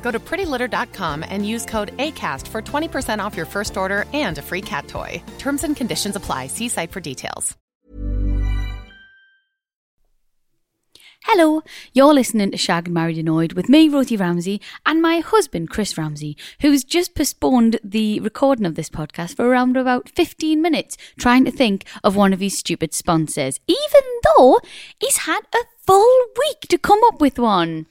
Go to prettylitter.com and use code ACAST for 20% off your first order and a free cat toy. Terms and conditions apply. See site for details. Hello, you're listening to Shagged, Married, Annoyed with me, Rosie Ramsey, and my husband, Chris Ramsey, who's just postponed the recording of this podcast for around about 15 minutes, trying to think of one of his stupid sponsors, even though he's had a full week to come up with one.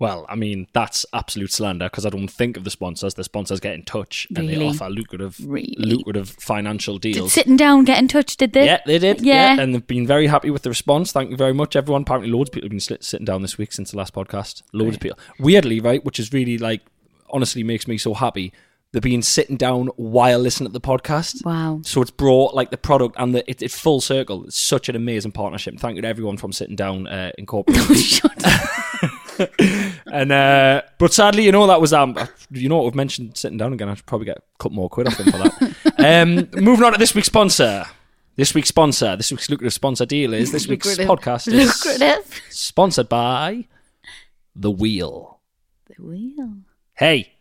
Well, I mean, that's absolute slander because I don't think of the sponsors. The sponsors get in touch and they offer lucrative, Really? lucrative financial Did deals. sitting down get in touch, did they? yeah, they did. Yeah. and they've been very happy with the response. Thank you very much, everyone. Apparently, loads of people have been sitting down this week since the last podcast. Loads of people. Weirdly, right, which is really like, honestly, makes me so happy. They've been sitting down while listening to the podcast. Wow. So it's brought like the product and the it, it's full circle. It's such an amazing partnership. Thank you to everyone from sitting down uh, incorporated. And uh, but sadly, you know that was um, you know what we've mentioned sitting down again. I should probably get a couple more quid off him for that. um, moving on to this week's sponsor. This week's sponsor, this week's lucrative sponsor deal is this week's Lucrative. podcast is Lucrative. sponsored by The Wheel. The wheel. Hey,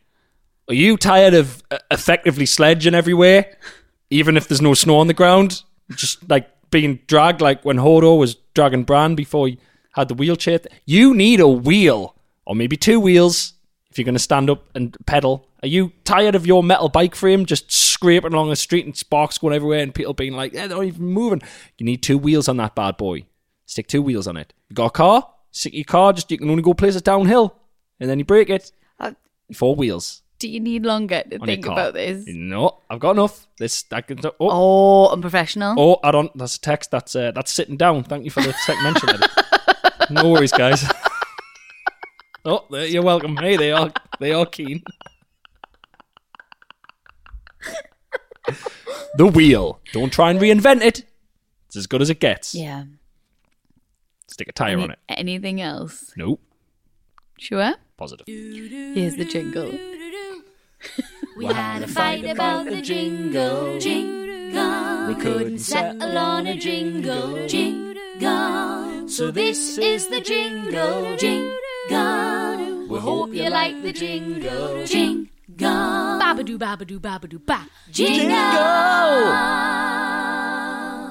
are you tired of uh, effectively sledging everywhere, even if there's no snow on the ground? Just like being dragged, like when Hodor was dragging Bran before he had the wheelchair. th- You need a wheel, or maybe two wheels, if you're going to stand up and pedal. Are you tired of your metal bike frame just scraping along the street and sparks going everywhere and people being like, eh, they're not even moving? You need two wheels on that bad boy. Stick two wheels on it. You got a car? Stick your car, just you can only go places downhill. And then you break it. Uh, Four wheels do you need longer to on think about this? No, I've got enough. This I can. Oh, oh, Oh. I don't. That's a text. That's uh, that's sitting down. Thank you for the second mention. No worries, guys. Oh, you're welcome. Hey, they are they are keen. the wheel. Don't try and reinvent it. It's as good as it gets. Yeah. Stick a tire Any- on it. Anything else? Nope. Sure. Positive. Here's the jingle. We had a fight about the jingle, jingle. We couldn't settle on a jingle, jingle. So this is the jingle, jingle. We hope you like the jingle, jingle. Babadoo, babadoo, babadoo, ba. Jingle.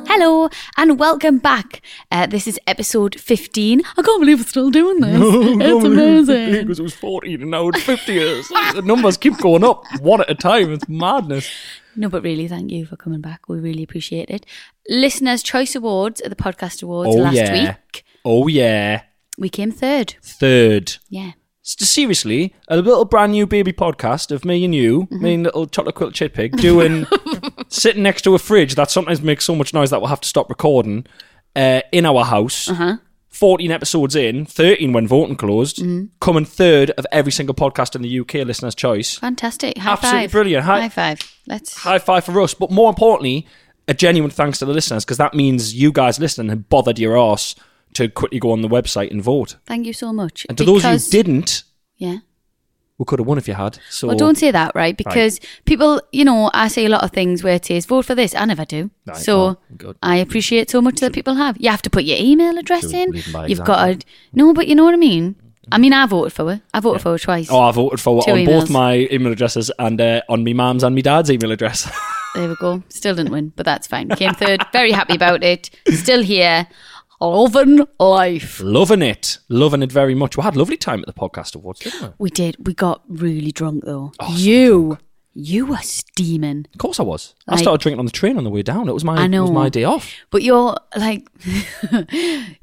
Hello and welcome back. Uh, this is episode 15. I can't believe we're still doing this. it's amazing. Because it was 14 and now it's 50 years. the numbers keep going up one at a time. It's madness. No, but really, thank you for coming back. We really appreciate it. Listeners' Choice Awards at the Podcast Awards Oh, last yeah. week. Oh, yeah. We came third. Third. Yeah. Seriously, a little brand new baby podcast of me and you, Mm-hmm. me and little chocolate quilt chit pig, doing sitting next to a fridge that sometimes makes so much noise that we'll have to stop recording uh, in our house. Uh-huh. 14 episodes in, 13 when voting closed, Mm-hmm. coming third of every single podcast in the UK, listener's choice. Fantastic. High Absolutely five. brilliant. Hi- High five. Let's. High five for us, but more importantly, a genuine thanks to the listeners because that means you guys listening have bothered your arse to quickly go on the website and vote. Thank you so much. And to those who didn't, Yeah. we could have won if you had. So Well, don't say that, right? Because people, you know, I say a lot of things where it says vote for this. I never do. Right, so good. I appreciate so much that people have. You have to put your email address in. lead them by You've got to. No, but you know what I mean. I mean, I voted for it. I voted for it twice. Oh, I voted for Two on both my email addresses and uh, on my mum's and my dad's email address. There we go. Still didn't win, but that's fine. Came third. Very happy about it. Still here. Loving life. loving it, loving it very much. We had a lovely time at the podcast awards, didn't we? We did. We got really drunk though. Oh, so you, You were steaming. Of course I was. I started drinking on the train on the way down. It was my I it was know. my day off. But you're like,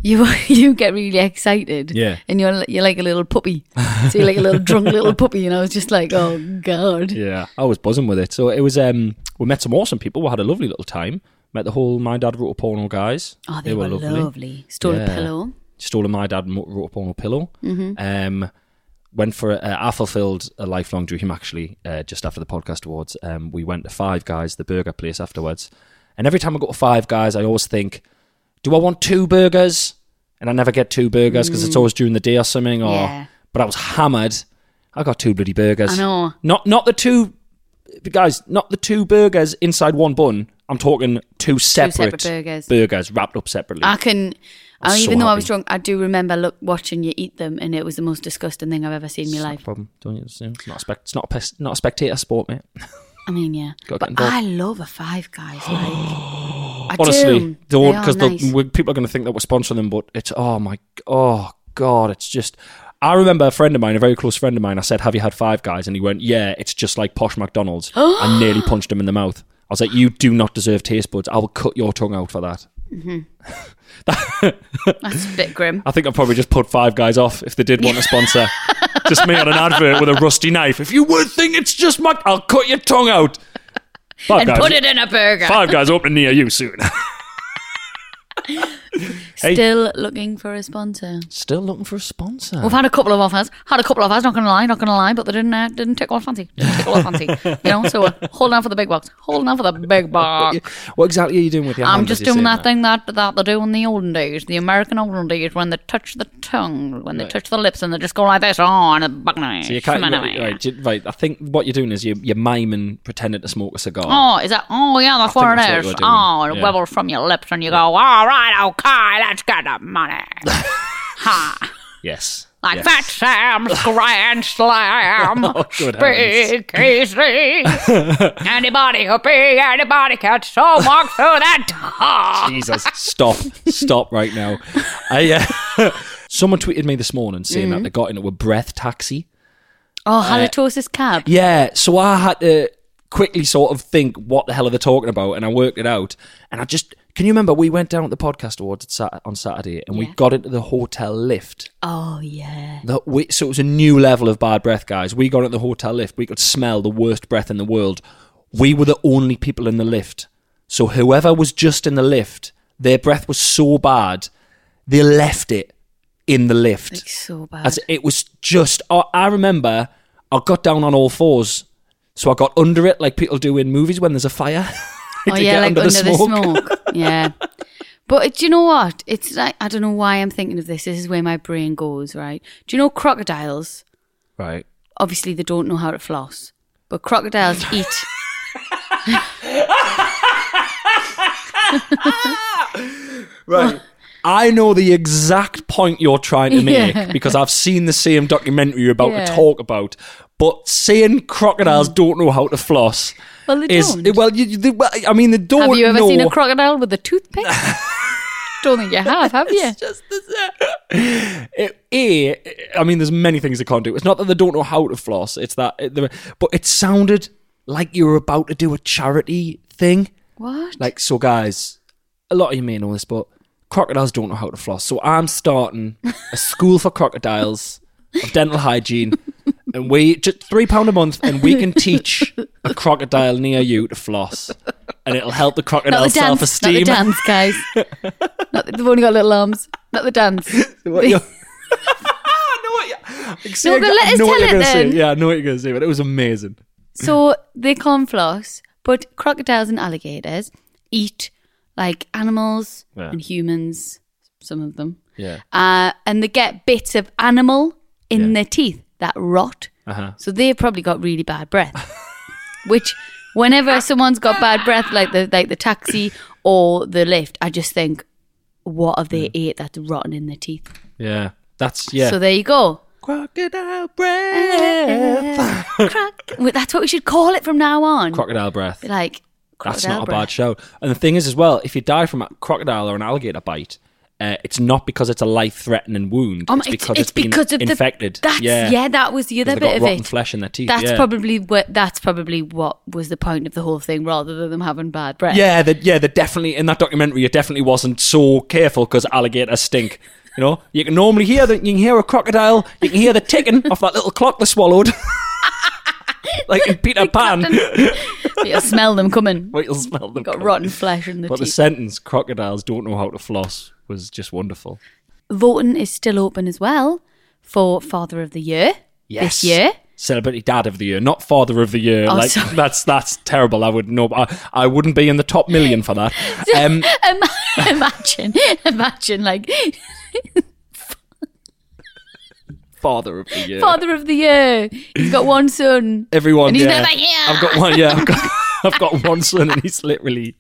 you you get really excited. Yeah. And you're you're like a little puppy. So you're like a little drunk little puppy. And I was just like, oh god. Yeah, I was buzzing with it. So it was. Um, we met some awesome people. We had a lovely little time. Met the whole my dad wrote a porno guys. Oh, they, were, lovely. Stole Yeah. a pillow. Stole a my dad wrote a porno pillow. Mm-hmm. Um, went for I fulfilled a lifelong dream actually. Uh, just after the podcast awards, um, we went to Five Guys, the burger place afterwards. And every time I go to Five Guys, I always think, do I want two burgers? And I never get two burgers because it's always during the day or something. Or Mm. Yeah. but I was hammered. I got two bloody burgers. I know. Not not the two guys, not the two burgers inside one bun. I'm talking two separate, separate burgers. burgers wrapped up separately. I can. I so even though I was drunk, I do remember look watching you eat them, and it was the most disgusting thing I've ever seen in my It's life. problem. Don't you? It's not a spec, It's not a pes- not a spectator sport, mate. I mean, yeah, but. I love a Five Guys. Like, I Honestly, do. don't because nice. people are going to think that we're sponsoring them, but it's oh my oh god, it's just. I remember a friend of mine, a very close friend of mine. I said, "Have you had Five Guys?" And he went, "Yeah, it's just like posh McDonald's." I nearly punched him in the mouth. I was like, "You do not deserve taste buds. I will cut your tongue out for that." Mm-hmm. That's a bit grim. I think I'd probably just put Five Guys off if they did want a sponsor. just me on an advert with a rusty knife. If you would think it's just Mac, I'll cut your tongue out. Five And Guys, put it in a burger. Five Guys opening near you soon. Still looking for a sponsor. Still looking for a sponsor. We've had a couple of offers. Had a couple of offers. Not gonna lie, not gonna lie, but they didn't uh, didn't take all fancy. Didn't take all fancy. You know, so uh, hold on for the big box. Hold on for the big box. what exactly are you doing with your I'm hand just as you're doing saying that thing that that they do in the olden days, the American olden days, when they touch the tongue, when they touch the lips, and they just go like this. Oh, and a bug So you can't, right, right, right, I think what you're doing is you, you're miming, pretending to smoke a cigar. Oh, is that? Oh, yeah, that's I what think it that's what is. you're doing. Oh, it Yeah. wibbles from your lips, and you go, all right, okay, let's get the money. ha. Yes. Like yes. Fat Sam's Grand Slam. Oh, Speak easy. anybody who be anybody can so walk through that door. Jesus, stop, stop right now. I, uh, someone tweeted me this morning saying Mm-hmm. that they got into a breath taxi. Oh, halitosis cab. Yeah, so I had to quickly sort of think what the hell are they talking about, and I worked it out. And I just can you remember we went down at the podcast awards at Sat- on Saturday, and we got into the hotel lift. Oh, yeah. The, we, so it was a new level of bad breath, guys. We got into the hotel lift. We could smell the worst breath in the world. We were the only people in the lift. So whoever was just in the lift, their breath was so bad, they left it in the lift. Like, so bad. As it was just, I I remember I got down on all fours. So I got under it like people do in movies when there's a fire. oh, yeah, like under under, the the smoke. smoke. yeah. But uh, do you know what? It's like, I don't know why I'm thinking of this. This is where my brain goes, right? Do you know crocodiles? Right. Obviously, they don't know how to floss, but crocodiles eat. Right. I know the exact point you're trying to make Yeah. because I've seen the same documentary you're about Yeah. to talk about. But saying crocodiles mm. don't know how to floss Well, they is don't. well, you, they, well, I mean, they don't. Know Have you ever know. seen a crocodile with a toothpick? don't think you have, have you? Just the it, a, I mean, there's many things they can't do. It's not that they don't know how to floss. It's that, it, but it sounded like you were about to do a charity thing. What? Like, so guys, a lot of you may know this, but crocodiles don't know how to floss. So I'm starting a school for crocodiles of dental hygiene. And we just three pound a month, and we can teach a crocodile near you to floss, and it'll help the crocodile self esteem. not the self-esteem. dance, guys. not the, they've only got little arms. Not the dance. What you- I what No, but let us I know what tell it gonna say. then. Yeah, I know what you're going to say, but it was amazing. So they can't floss, but crocodiles and alligators eat like animals Yeah. and humans, some of them. Yeah. Uh, and they get bits of animal in Yeah. their teeth that rot. Uh-huh. So they've probably got really bad breath. Which, whenever someone's got bad breath, like the like the taxi or the lift, I just think, what have they ate that's rotten in their teeth? Yeah, that's yeah. So there you go. crocodile breath. Croc- Well, that's what we should call it from now on. crocodile breath. like That's crocodile not a bad show. And the thing is, as well, if you die from a crocodile or an alligator bite, uh, it's not because it's a life-threatening wound. Um, it's because it's, been because of infected. The, that's, yeah, yeah. that was the other they've got bit of rotten it. flesh in their teeth, That's yeah. probably what. That's probably what was the point of the whole thing, rather than them having bad breath. Yeah, that yeah, that definitely in that documentary it definitely wasn't so careful because alligators stink. You know, you can normally hear that. You can hear a crocodile. You can hear the ticking of that little clock they swallowed, like in Peter Pan. You'll smell them coming. Wait, you'll smell them. Got coming. rotten flesh in the teeth. But the sentence "crocodiles don't know how to floss" was just wonderful. Voting is still open as well for Father of the Year Yes. this year. Celebrity Dad of the Year, not Father of the Year. Oh, like sorry. that's that's terrible. I would know. I, I wouldn't be in the top million for that. Um, imagine, imagine, like Father of the Year. Father of the Year. He's got one son. Everyone, And he's yeah. never here. I've got one. Yeah, I've got, one son, and he's literally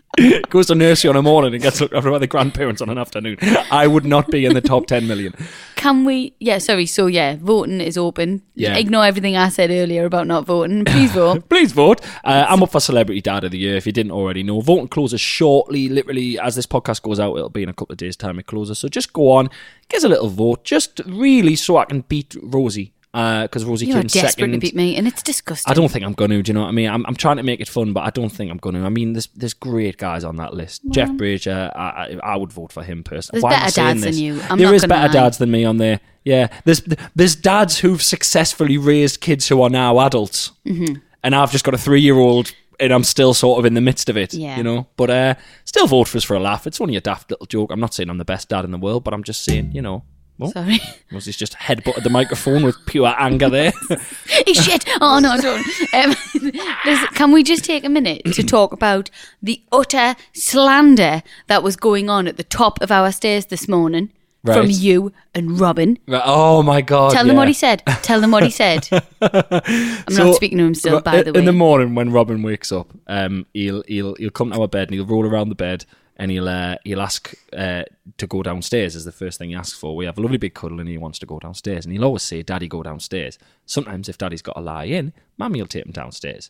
goes to nursery on a morning and gets looked after by the grandparents on an afternoon. I would not be in the top ten million. Can we? Yeah, sorry. So yeah, voting is open. Yeah. Ignore everything I said earlier about not voting. Please vote. Please vote. Uh, I'm up for Celebrity Dad of the Year. If you didn't already know, voting closes shortly. Literally, as this podcast goes out, it'll be in a couple of days' time. It closes, so just go on, give us a little vote, just really so I can beat Rosie. Because Rosie You're came desperate second. to beat me, and it's disgusting. I don't think I'm going to. Do you know what I mean? I'm, I'm trying to make it fun, but I don't think I'm going to. I mean, there's there's great guys on that list. Jeff Brazier, I, I I would vote for him personally. There's Why better dads than you. I'm There is better lie. dads than me on there. Yeah, there's there's dads who've successfully raised kids who are now adults, mm-hmm. and I've just got a three year old. And I'm still sort of in the midst of it, Yeah. you know. But uh, still vote for us for a laugh. It's only a daft little joke. I'm not saying I'm the best dad in the world, but I'm just saying, you know. Well, Sorry. Rosie's just headbutted the microphone with pure anger there. He's shit. Oh no, don't. Um, listen, can we just take a minute to talk about the utter slander that was going on at the top of our stairs this morning from Right. you and Robin? Right, oh my god! Tell them yeah. what he said. Tell them what he said. I'm So, not speaking to him still, by in- the way. In the morning when Robin wakes up, um, he'll he'll he'll come to our bed and he'll roll around the bed and he'll uh, he'll ask uh, to go downstairs. Is the first thing he asks for. We have a lovely big cuddle and he wants to go downstairs and he'll always say, "Daddy, go downstairs." Sometimes if Daddy's got to lie in, Mammy will take him downstairs.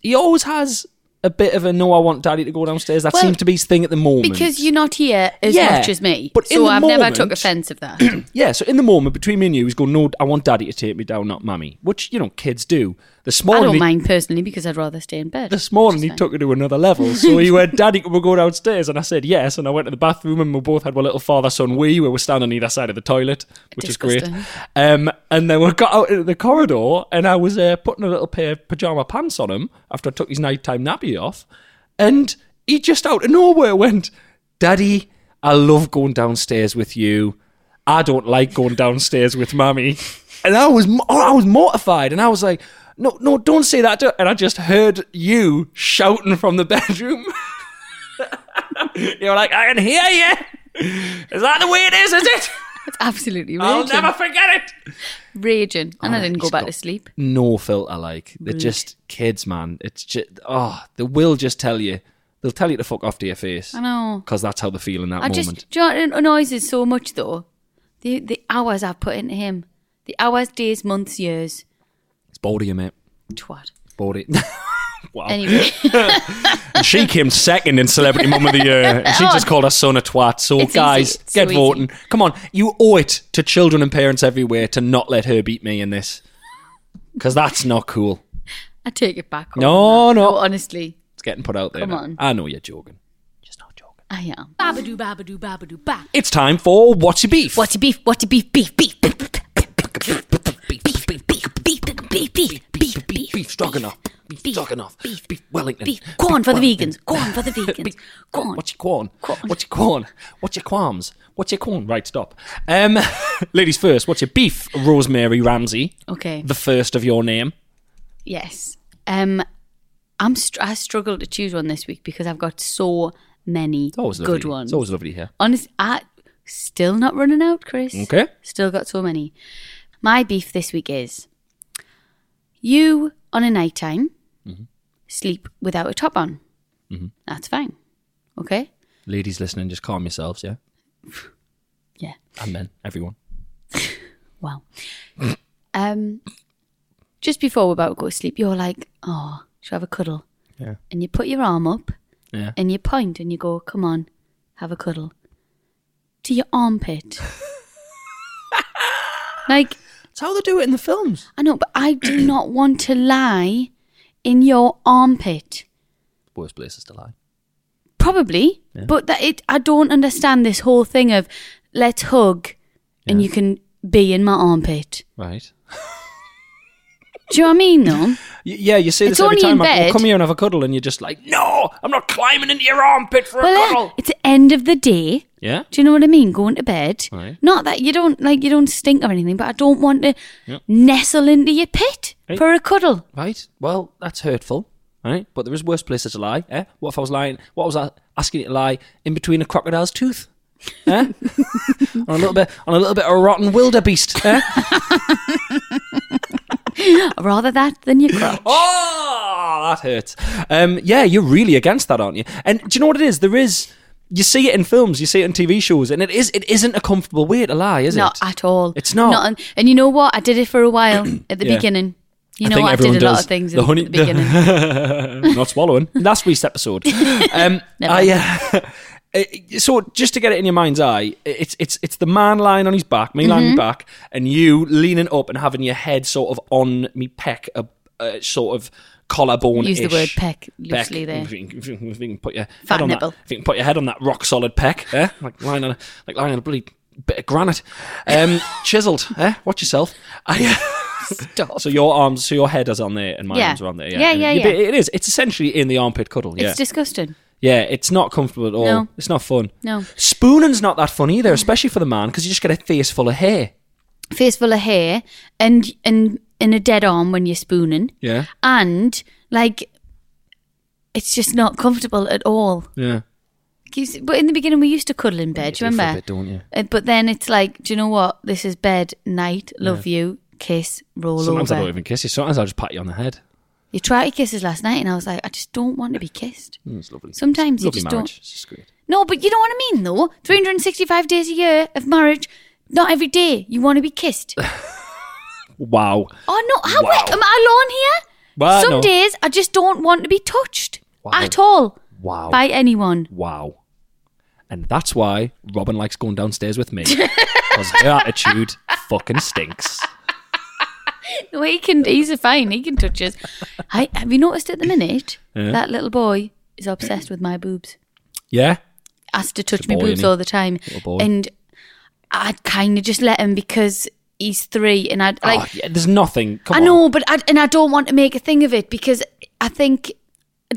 He always has a bit of a no. I want Daddy to go downstairs. That Well, seems to be his thing at the moment. because you're not here as Yeah, much as me. but so I've never took offence of that. Yeah, so in the moment between me and you, he's going, No, I want daddy to take me down, not Mammy," Which, you know, kids do. This I morning, don't he, mind personally because I'd rather stay in bed. this morning he fine. took it to another level. So he went, Daddy, can we go downstairs? And I said, Yes. And I went to the bathroom and we both had our little father son wee where we're standing on either side of the toilet, which is great. Um, and then we got out into the corridor and I was uh, putting a little pair of pajama pants on him after I took his nighttime nappy off. And he just out of nowhere went, Daddy, I love going downstairs with you. I don't like going downstairs with mummy. And I was, I was mortified, and I was like, "No, no, don't say that." And I just heard you shouting from the bedroom. You're like, "I can hear you." Is that the way it is? Is it? It's absolutely raging. I'll never forget it. raging. And I Oh, didn't go back to sleep. No filter, like they're just kids, man. It's just oh, they will just tell you. They'll tell you to fuck off to your face. I know. because that's how they feel in that I moment. just, do you know what annoys us so much though? The the hours I've put into him. The hours, days, months, years. It's bored you, mate. Twat. Bored of wow. Anyway, And she came second in Celebrity Mum of the Year. And she just called her son a twat. So, It's guys, easy. It's get so voting. Come on. You owe it to children and parents everywhere to not let her beat me in this. Because that's not cool. I take it back. No, on that. no. honestly, It's getting put out there. Come now. on. I know you're joking. Just not joking. I am. Babadoo, babadoo, babadoo, ba. It's time for What's Your Beef? What's your beef? What's your beef? Beef, beef, beef, beef, beef, beef, beef, beef, beef, beef, beef stroganoff, beef, beef stroganoff, beef, beef, Wellington, beef. Corn for the vegans. Corn for the vegans. Beef. Corn. What's your corn? Corn. What's your corn? What's your qualms? What's your corn? Right, stop. Um, ladies first. What's your beef? Rosemary Ramsey, Okay. the first of your name. Yes. Um, I'm str- I struggled to choose one this week because I've got so many It's always lovely. good ones. It's always lovely here. Honest, I still not running out, Chris. Okay. Still got so many. My beef this week is you on a night time Mm-hmm. sleep without a top on. That's fine. Okay. Ladies listening, just calm yourselves, yeah? Yeah. And men, everyone. well, um, just before we're about to go to sleep, you're like, oh, should I have a cuddle? Yeah. And you put your arm up Yeah. and you point and you go, come on, have a cuddle. to your armpit. like, That's how they do it in the films. I know, but I do not want to lie in your armpit. Worst places to lie. Probably, but that it. I don't understand this whole thing of let's hug, and you can be in my armpit. Right. Do you know what I mean? Though yeah, you say It's this every only in time. I go, bed. come here and have a cuddle, and you're just like, no, I'm not climbing into your armpit for a cuddle. it's the end of the day. Yeah. Do you know what I mean? Going to bed. Right. Not that you don't like you don't stink or anything, but I don't want to nestle into your pit Right. for a cuddle. Right. Well, that's hurtful. Right. But there is worse places to lie. Eh? What if I was lying? What was I asking you to lie in between a crocodile's tooth? Eh? on a little bit, on a little bit of a rotten wildebeest. Eh? Rather that than your crotch. Oh, that hurts. Um, yeah, you're really against that, aren't you? And do you know what it is? There is. You see it in films, you see it in TV shows, and it is. It isn't a comfortable way to lie, is not it? Not at all. It's not. and, and you know what? I did it for a while at the Yeah. beginning. You know, I, did a lot of things The in the beginning. not swallowing. Last week's episode. Um, Never. I, uh, so just to get it in your mind's eye, it's it's it's the man lying on his back, me Mm-hmm. lying on my back, and you leaning up and having your head sort of on me peck, a, uh, sort of collarbone. Use the word peck loosely there. If you, can- if you can- if you can put your Fat head on nipple. that, if you can put your head on that rock solid peck, eh? like lying on a like lying on a bloody bit of granite, um, chiseled. Eh? Watch yourself. I, Stop. so your arms, so your head is on there, and my Yeah. arms are on there. Yeah, Yeah, yeah, yeah. It is. It's essentially in the armpit cuddle. Yeah, It's disgusting. Yeah. It's not comfortable at all. No. It's not fun. No. Spooning's not that fun either, especially for the man, because you just get a face full of hair. Face full of hair and and in a dead arm when you're spooning. Yeah, And like it's just not comfortable at all. yeah. But in the beginning we used to cuddle in bed, do you do for a remember? bit, don't you? Uh, But then it's like, do you know what? This is bed, night, love you, kiss, roll over. Sometimes I over. don't even kiss you. Sometimes I'll just pat you on the head. You tried to kiss us last night, and I was like, I just don't want to be kissed. Mm, it's lovely. Sometimes you lovely just marriage. don't. It's just great. No, but you know what I mean, though. 365 days a year of marriage, not every day you want to be kissed. Wow. Oh, no. How Wow. am I alone here? Well, Some no. days I just don't want to be touched Wow. at all Wow. by anyone. Wow. And that's why Robin likes going downstairs with me. Because her attitude fucking stinks. No, he can. He's a fine. He can touch us. I, have you noticed at the minute Yeah. that little boy is obsessed with my boobs? Yeah? Has to touch my boobs all the time, and I'd kind of just let him because he's three, and I'd ah, like. oh, yeah, there's nothing. Come I on. know, but I, and I don't want to make a thing of it because I think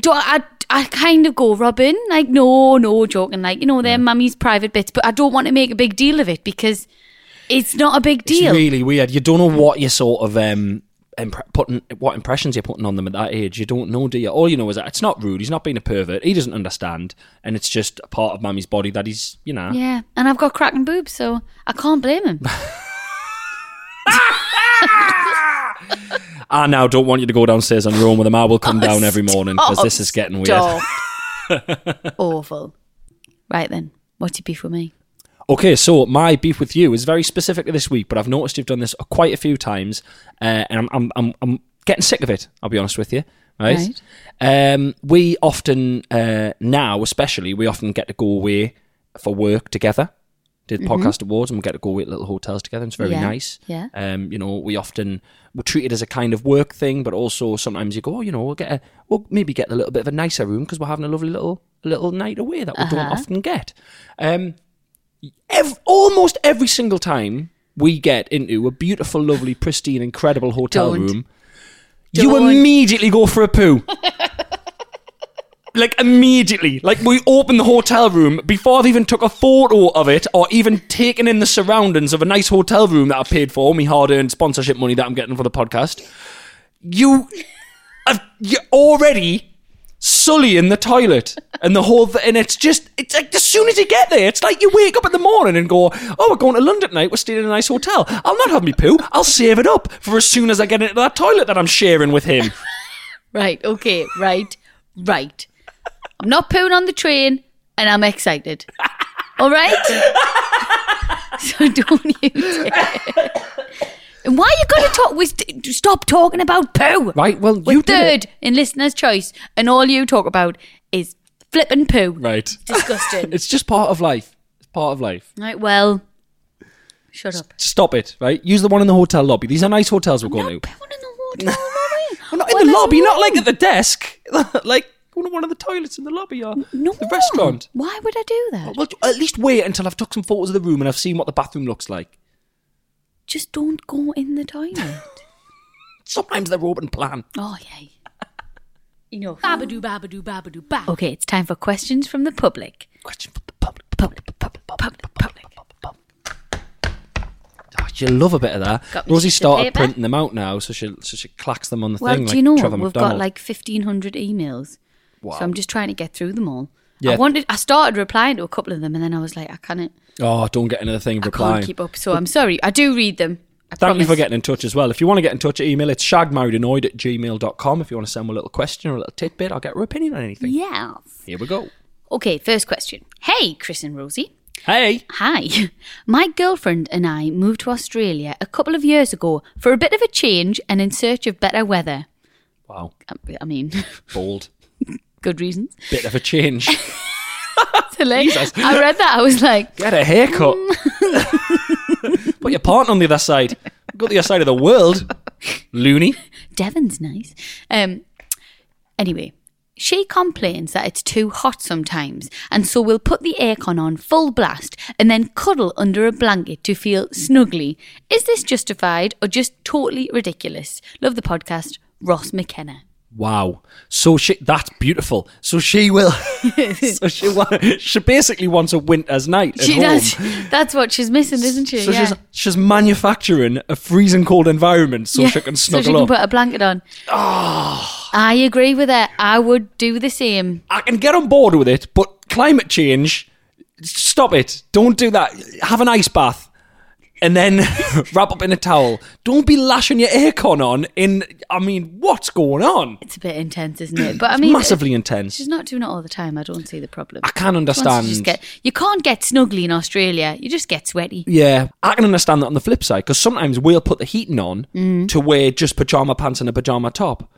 do I, I kind of go Robin like no no joking like you know they're mummy's private bits, but I don't want to make a big deal of it because it's not a big deal. It's really weird. You don't know what you're sort of um, impre- putting, what impressions you're putting on them at that age. You don't know, do you? All you know is that it's not rude. He's not being a pervert. He doesn't understand, and it's just a part of mummy's body that he's, you know. yeah, and I've got cracking boobs, so I can't blame him. I now don't want you to go downstairs and roam with him. I will come Oh, down every morning because this is getting weird. Awful. Right then, what's your beef with me? Okay, so my beef with you is very specific this week, but I've noticed you've done this quite a few times, uh, and I'm, I'm I'm I'm getting sick of it. I'll be honest with you. Right? Um, we often uh, now, especially, we often get to go away for work together. Did podcast awards, and we get to go away to little hotels together. And it's very Mm-hmm. Yeah, nice. yeah. Um, you know, we often we treat it as a kind of work thing, but also sometimes you go, oh, you know, we'll get a, we'll maybe get a little bit of a nicer room because we're having a lovely little little night away that we don't Uh-huh. often get. Um, ev- almost every single time we get into a beautiful, lovely, pristine, incredible hotel Don't. room, you Don't. immediately go for a poo. like immediately, like we open the hotel room before I've even took a photo of it or even taken in the surroundings of a nice hotel room that I paid for, me hard-earned sponsorship money that I'm getting for the podcast. You, I've, you're already sullying the toilet and the whole thing. And it's just, it's like as soon as you get there, it's like you wake up in the morning and go, oh, we're going to London tonight. We're staying in a nice hotel. I'll not have me poo. I'll save it up for as soon as I get into that toilet that I'm sharing with him. Right, okay, right, right. I'm not pooing on the train and I'm excited. All right? so don't you dare. And why are you going to talk? St- stop talking about poo. Right, well, We're you did third it. in listener's choice, and all you talk about is flipping poo. Right. Disgusting. It's just part of life. It's part of life. Right, well, shut up. Stop it, right? Use the one in the hotel lobby. These are nice hotels we're going to. one in the water. Well, not in Well, the there's lobby, not like at the desk. like one of- one of the toilets in the lobby or No. the restaurant. Why would I do that? Well, at least wait until I've took some photos of the room and I've seen what the bathroom looks like. Just don't go in the toilet. Sometimes they're open plan. oh, yay. Enough. Babadoo, babadoo, babadoo, ba. Okay, it's time for questions from the public. Question for the public. Public, public, public, public. Oh, you love a bit of that. Got me Rosie sheets of started paper. printing them out now, so she so she clacks them on the Well, thing. do like you know Trevor we've McDonald. got like fifteen hundred emails, Wow. so I'm just trying to get through them all. Yeah. I wanted. I started replying to a couple of them, and then I was like, I can't. Oh, don't get into the thing of I can't keep up. So I'm sorry. I do read them. I Thank you for promise. getting in touch as well. If you want to get in touch, email it's shagmarriedannoyed at gmail.com. If you want to send me a little question or a little tidbit, I'll get her opinion on anything. Yes. Here we go. Okay. First question. Hey, Chris and Rosie. Hey. Hi. My girlfriend and I moved to Australia a couple of years ago for a bit of a change and in search of better weather. Wow. I- I mean, Bold. good reasons. Bit of a change. So, like, I read that. I was like, Get a haircut. Put your partner on the other side. Go to the other side of the world. Loony. Devon's nice. Um. Anyway, she complains that it's too hot sometimes, and so we'll put the aircon on full blast and then cuddle under a blanket to feel snuggly. Is this justified or just totally ridiculous? Love the podcast, Ross McKenna. Wow. So she that's beautiful. So she will so she wa- she basically wants a winter's night She does. That's what she's missing, isn't she? So yeah. she's she's manufacturing a freezing cold environment so Yeah, she can snuggle so she can up. put a blanket on. Ah. I agree with her. I would do the same. I can get on board with it, but climate change, stop it. Don't do that. Have an ice bath and then wrap up in a towel. Don't be lashing your aircon on in, I mean, what's going on? It's a bit intense, isn't it? But I mean, massively intense. She's not doing it all the time. I don't see the problem. I can understand. get- you can't get snuggly in Australia. You just get sweaty. Yeah, I can understand that on the flip side because sometimes we'll put the heating on Mm. to wear just pajama pants and a pajama top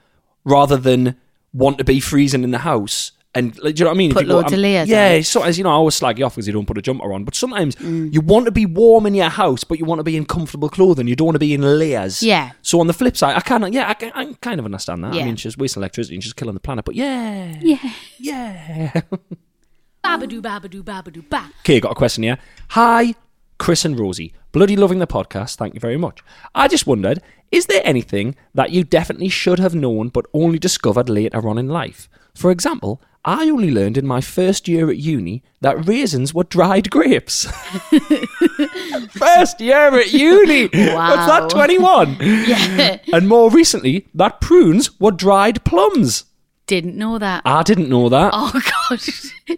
rather than want to be freezing in the house. And like, do you know what I mean? Put loads of layers Yeah, on. sometimes you know I always slag you off because you don't put a jumper on. But sometimes Mm. you want to be warm in your house, but you want to be in comfortable clothing. You don't want to be in layers. Yeah. So on the flip side, I kind of yeah, I, can- I kind of understand that. I mean, she's wasting electricity and she's killing the planet. But yeah, Yeah. yeah. Babadoo, babadoo, babadoo, ba. Okay, got a question here. Hi, Chris and Rosie. Bloody loving the podcast. Thank you very much. I just wondered, is there anything that you definitely should have known but only discovered later on in life? For example, I only learned in my first year at uni that raisins were dried grapes. first year at uni. Wow. What's that, 21? Yeah. And more recently, that prunes were dried plums. Didn't know that. I didn't know that. oh god.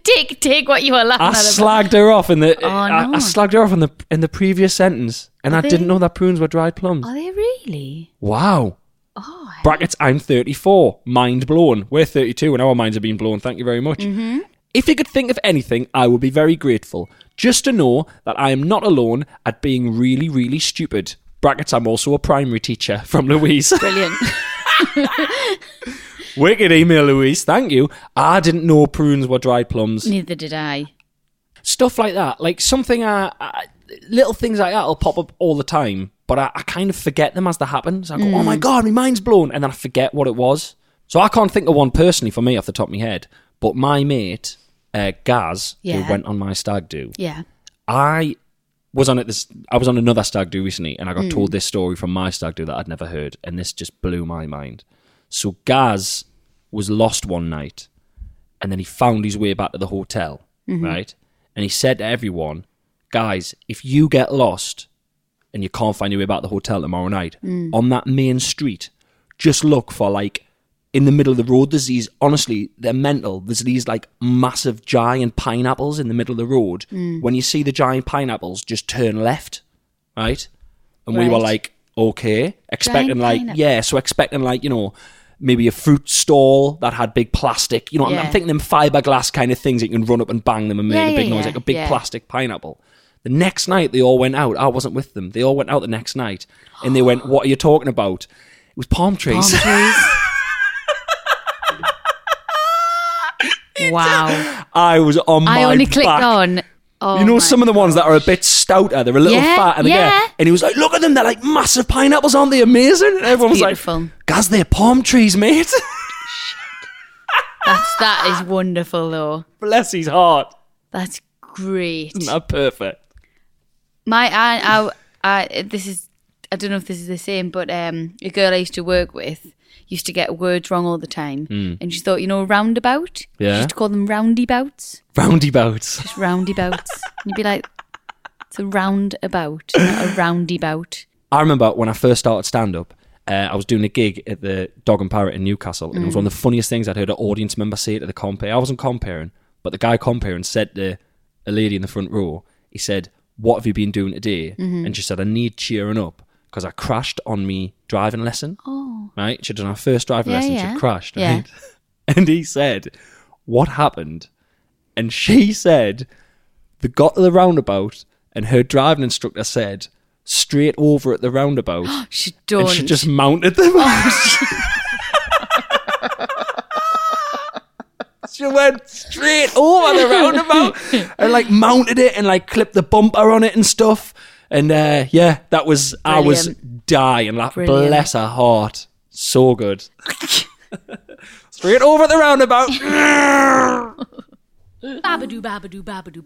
take take what you were laughing I at. slagged her off in the. Oh, I, no. I slagged her off in the in the previous sentence, and I they? didn't know that prunes were dried plums. Are they really? Wow. Oh. Brackets. I'm 34. Mind blown. We're 32, and our minds are being blown. Thank you very much. Mm-hmm. If you could think of anything, I would be very grateful. Just to know that I am not alone at being really, really stupid. Brackets. I'm also a primary teacher from Louise. Brilliant. Wicked email, Louise. Thank you. I didn't know prunes were dried plums. Neither did I. stuff like that. Like something I, I little things like that will pop up all the time but I, I kind of forget them as they happen. So I go oh my hmm. god my mind's blown and then I forget what it was. So I can't think of one personally for me off the top of my head but my mate uh, Gaz Yeah. who went on my stag do Yeah. I was on it this I was on another stag do recently and I got told hmm. this story from my stag do that I'd never heard and this just blew my mind. So Gaz was lost one night and then he found his way back to the hotel, mm-hmm. right? And he said to everyone, guys, if you get lost and you can't find your way back to the hotel tomorrow night, mm. on that main street, just look for like in the middle of the road, there's these, honestly, they're mental. There's these like massive giant pineapples in the middle of the road. Mm. When you see the giant pineapples, just turn left, right? And we were like, okay, expecting Giant like, pineapple. yeah, so expecting like, you know, maybe a fruit stall that had big plastic, you know, I'm- I'm thinking them fiberglass kind of things that you can run up and bang them and make Yeah, a big yeah, noise, like a big plastic pineapple. The next night they all went out. I wasn't with them. They all went out the next night and they went, What are you talking about? It was palm trees. Palm trees. wow. I was on my I only clicked back. on Oh you know some of the ones that are a bit stouter, they're a little Yeah, fat, and yeah. get, and he was like, "Look at them, they're like massive pineapples, aren't they amazing?" And everyone was like, "Guys, they're palm trees, mate." That's that is wonderful though. Bless his heart. That's great. Isn't that perfect? My I, I, I this is I don't know if this is the same, but um, a girl I used to work with used to get words wrong all the time, and she thought, you know, roundabout. She Hmm. Used to call them roundybouts. Roundabouts. Just roundabouts. and you'd be like, it's a roundabout, not a roundabout. I remember when I first started stand up, uh, I was doing a gig at the Dog and Parrot in Newcastle, and it was one of the funniest things I'd heard an audience member say to the compere. I wasn't comparing, but the guy comparing said to a lady in the front row, he said, What have you been doing today? And she said, I need cheering up because I crashed on me driving lesson. Oh, Right? She'd done her first driving Yeah, lesson, yeah. she'd crashed. Yeah. And he said, What happened? And she said, They got to the roundabout, and her driving instructor said, Straight over at the roundabout. she. And she just mounted them. Oh, she went straight over the roundabout and like mounted it and like clipped the bumper on it and stuff. And uh, yeah, that was I was Brilliant. dying. Like Brilliant. bless her heart, so good. straight over the roundabout. Babadoo, babadoo, babadoo.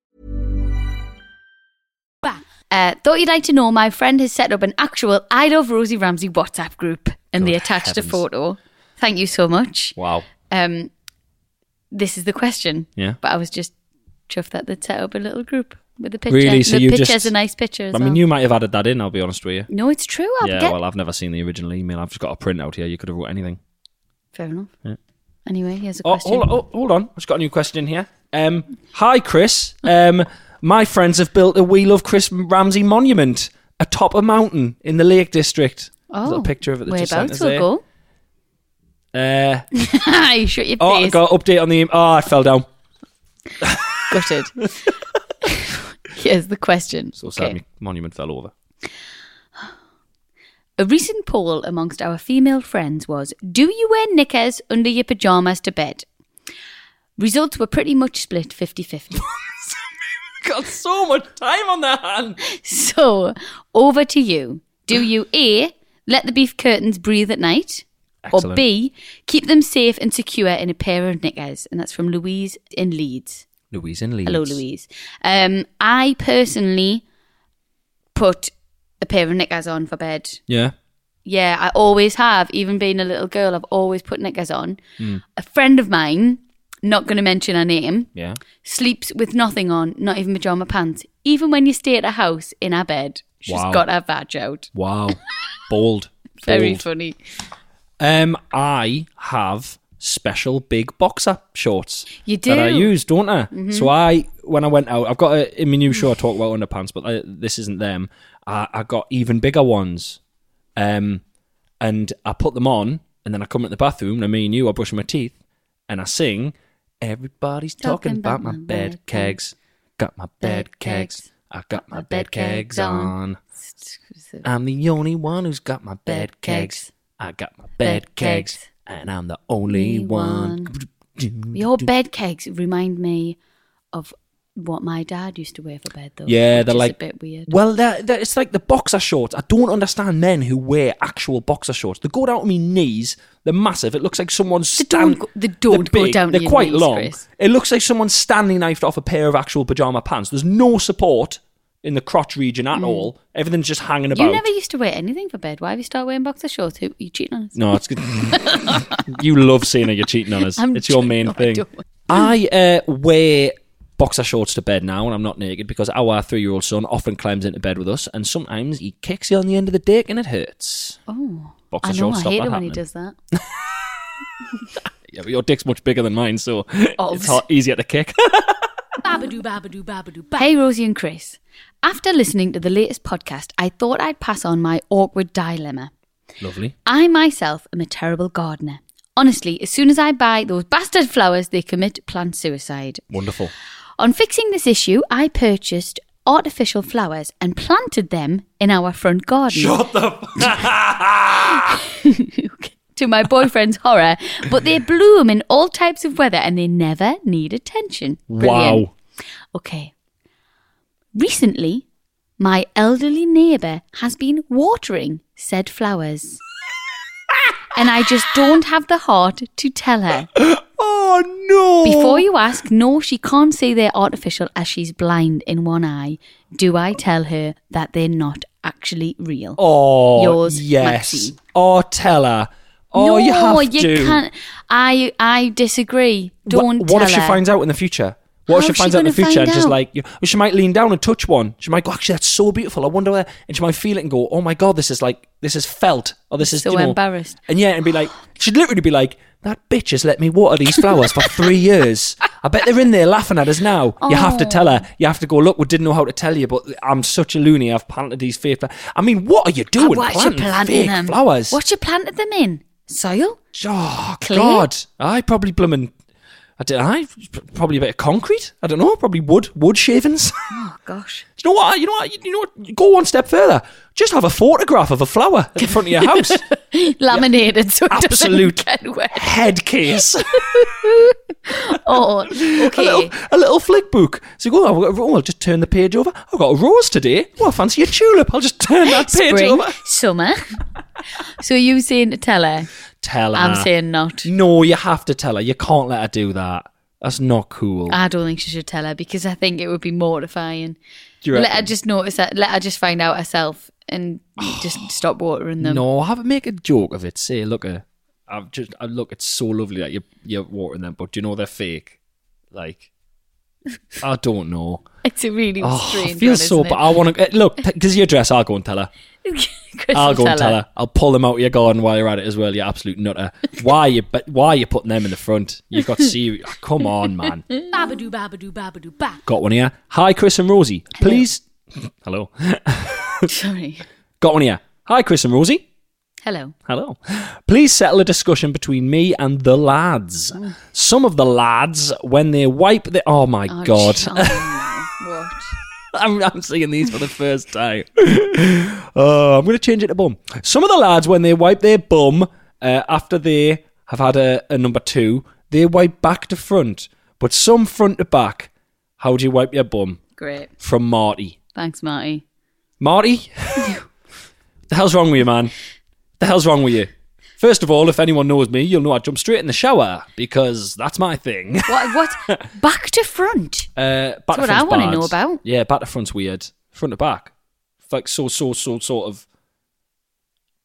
Uh, thought you'd like to know my friend has set up an actual I Love Rosie Ramsey WhatsApp group and they Good attached a photo. Thank you so much. Wow. Um, this is the question. Yeah. But I was just chuffed that they'd set up a little group with the picture. Really? So the you picture's just- a nice picture I mean, well. you might have added that in. I'll be honest with you. No, it's true. I'll yeah. get... Well, I've never seen the original email. I've just got a print out here. You could have wrote anything. Fair enough. Yeah. Anyway, here's a Oh, question. hold on, oh, hold on. I've just got a new question in here. Um, hi, Chris. Um, my friends have built a We Love Chris Ramsey monument atop a mountain in the Lake District. There's a little picture of it. that just sent Whereabouts we'll go. Uh, you shut your oh, I face. got an update on the. Oh, I fell down. Gutted. here's the question. So sad, Okay. my monument fell over. A recent poll amongst our female friends was Do you wear knickers under your pyjamas to bed? Results were pretty much split 50 50. Got so much time on their hands. so, over to you. Do you A, let the beef curtains breathe at night? Or B, keep them safe and secure in a pair of knickers? And that's from Louise in Leeds. Louise in Leeds. Hello, Louise. Um, I personally put a pair of knickers on for bed. Yeah. Yeah, I always have. Even being a little girl, I've always put knickers on. Hmm. A friend of mine, not going to mention her name, Yeah. sleeps with nothing on, not even pajama pants. Even when you stay at a house in her bed, she's Wow. got her vag out. Wow. Bold. Very Bold. funny. Um, I have special big boxer shorts. You do. That I use, don't I? So I, when I went out, I've got a, in my new show I talk about underpants, but I, this isn't them. I, I got even bigger ones. Um, and I put them on, and then I come in the bathroom, and me and you are brushing my teeth, and I sing, Everybody's talking about my bed kegs. Got my bed kegs. I got my bed kegs on. I'm the only one who's got my bed kegs. I got my bed kegs, and I'm the only one. Your bed kegs remind me of what my dad used to wear for bed, though. Yeah, they're like a bit weird. Well, they're, they're, it's like the boxer shorts. I don't understand men who wear actual boxer shorts. They go down to my knees. They're massive. It looks like someone's They don't go- they go down to They're quite knees, long. Chris. It looks like someone's standing knifed off a pair of actual pajama pants. There's no support in the crotch region at all. Everything's just hanging about. Mm. you never used to wear anything for bed. Why have you started wearing boxer shorts? Who you cheating on us? No, it's good. you love seeing her. You're cheating on us. I'm it's your main No, I thing. don't. I uh, wear boxer shorts to bed now and I'm not naked because our three-year-old son often climbs into bed with us, and sometimes he kicks you on the end of the dick and it hurts. Oh, Boxer I know. shorts I hate that it when he does that. Yeah, but your dick's much bigger than mine, so it's hard, easier to kick. Babadoo, babadoo, babadoo, ba. Hey, Rosie and Chris. After listening to the latest podcast, I thought I'd pass on my awkward dilemma. Lovely. I myself am a terrible gardener. Honestly, as soon as I buy those bastard flowers, they commit plant suicide. Wonderful. On fixing this issue, I purchased artificial flowers and planted them in our front garden. Shut the. to my boyfriend's horror, but they bloom in all types of weather and they never need attention. Brilliant. wow. Okay. Recently, my elderly neighbour has been watering said flowers. and I just don't have the heart to tell her. Oh no! Before you ask, no, she can't see they're artificial as she's blind in one eye. Do I tell her that they're not actually real? Oh, Yours, yes. Maxine. Oh, tell her. Oh, no, you have you to. can't. I I disagree. What- Don't What, tell if she her. finds out in the future? What if she she finds out in the future and just like, you, she might lean down and touch one. She might go, actually, that's so beautiful. I wonder where. And she might feel it and go, oh my god, this is like, this is felt, or this is So you know, embarrassed. And yeah, and be like, she'd literally be like, that bitch has let me water these flowers for three years. I bet they're in there laughing at us now. You have to tell her. Oh. You have to go, look, we didn't know how to tell you, but I'm such a loony. I've planted these fake flowers. I mean, what are you uh, doing? What you planting planting fake them? flowers? What you planted them in? Soil? Oh Clay? God! I probably blooming. I did. I probably a bit of concrete. I don't know. Probably wood. Wood shavings. Oh gosh. you know what? You know what? You know what? Go one step further. Just have a photograph of a flower in front of your house. Laminated so it Absolute doesn't get wet. head case. Oh, a, okay. little, a little flick book. So you go. Oh, a- oh, I'll just turn the page over. I've got a rose today. Oh, I fancy a tulip. I'll just turn that page Spring, over. summer. so you saying to tell her? Tell her. I'm saying not. No, you have to tell her. You can't let her do that. That's not cool. I don't think she should tell her because I think it would be mortifying. Do you Let her just notice that. Let her just find out herself and just stop watering them. No, have make a joke of it. Say, look, uh, I've just I look. It's so lovely that you you're watering them, but do you know they're fake. Like, I don't know. It's a really Oh, strange. I feel one, so. isn't But? I want to eh, look because your dress. I'll go and tell her. I'll go and tell her. I'll pull them out of your garden while you're at it as well. You absolute nutter. Why you? But why are you putting them in the front? You've got to serious. Come on, man. Babadoo, babadoo, babadoo, ba. Got one here. Hi, Chris and Rosie. Please. Hello. Sorry. Got one here. Hi, Chris and Rosie. Hello. Hello. Please settle a discussion between me and the lads. Some of the lads, when they wipe their. Oh my Oh, god. oh? I'm, I'm seeing these for the first time. Oh, I'm going to change it to bum. Some of the lads, when they wipe their bum uh, after they have had a, a number two, they wipe back to front. But some front to back. How do you wipe your bum? Great. From Marty. Thanks, Marty. Marty? the hell's wrong with you, man? The hell's wrong with you? First of all, if anyone knows me, you'll know I jump straight in the shower because that's my thing. What? What? Back to front. Uh, back That's to what I wanna know about. Yeah, back to front's weird. Front to back, like so, so, so, sort of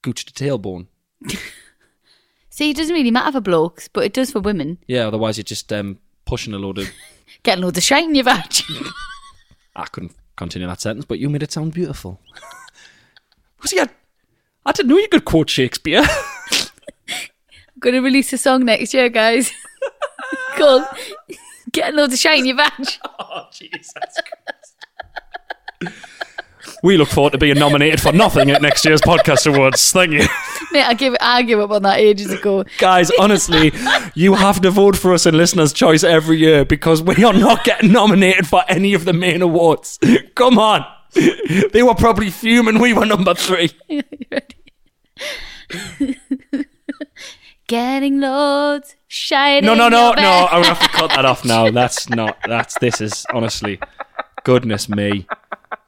gooch to tailbone. See, it doesn't really matter for blokes, but it does for women. Yeah, otherwise you're just um, pushing a load of. Getting loads of shite in your vag. I couldn't continue that sentence, but you made it sound beautiful. See, I, I didn't know you could quote Shakespeare. I'm going to release a song next year, guys. called Getting loads of shite in your vag. oh, Jesus We look forward to being nominated for nothing at next year's podcast awards. Thank you. Mate, I give I give up on that ages ago. Guys, honestly, you have to vote for us in Listener's Choice every year because we are not getting nominated for any of the main awards. Come on. They were probably fuming we were number three. Getting loads, shining. No, no, no, your no. I'm gonna have to cut that off now. That's not. That's this is honestly, goodness me,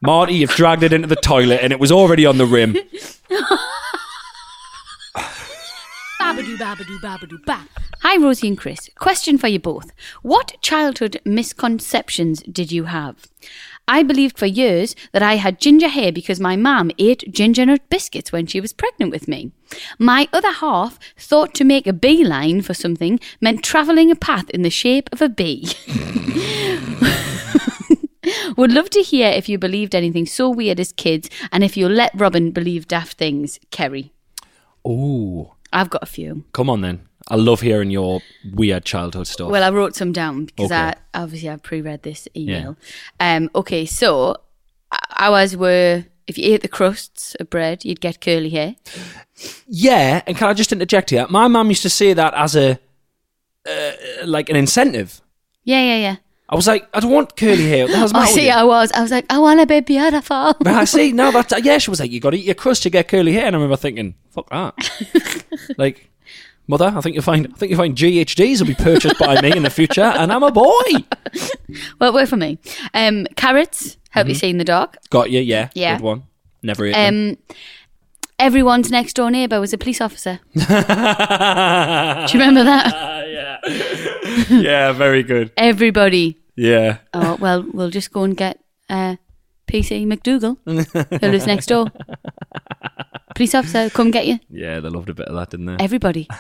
Marty, you've dragged it into the toilet and it was already on the rim. Babadoo, babadoo, babadoo, ba. Hi, Rosie and Chris. Question for you both. What childhood misconceptions did you have? I believed for years that I had ginger hair because my mum ate ginger nut biscuits when she was pregnant with me. My other half thought to make a beeline for something meant travelling a path in the shape of a bee. Would love to hear if you believed anything so weird as kids and if you let Robin believe daft things, Kerry. Ooh, I've got a few. come on then. I love hearing your weird childhood stuff. Well, I wrote some down because I obviously I've pre-read this email. Um, okay, so ours were if you ate the crusts of bread, you'd get curly hair. yeah, and can I just interject here? My mum used to say that as a uh, like an incentive. Yeah, yeah, yeah. I was like, I don't want curly hair. What the Oh, see. I was, I was like, I want to be beautiful. But I see, no, that's yeah. She was like, you got to eat your crust to get curly hair, and I remember thinking, fuck that. like, mother, I think you find, I think you find GHDs will be purchased by me in the future, and I'm a boy. well, work for me. Um, carrots help you see in the dark. Got you, yeah, Yeah. good one. Never them. Um, everyone's next door neighbour was a police officer. Do you remember that? yeah, very good. Everybody. Yeah, Oh well, we'll just go and get uh, PC McDougal, who lives next door. Police officer, come get you. yeah, they loved a bit of that, didn't they? Everybody.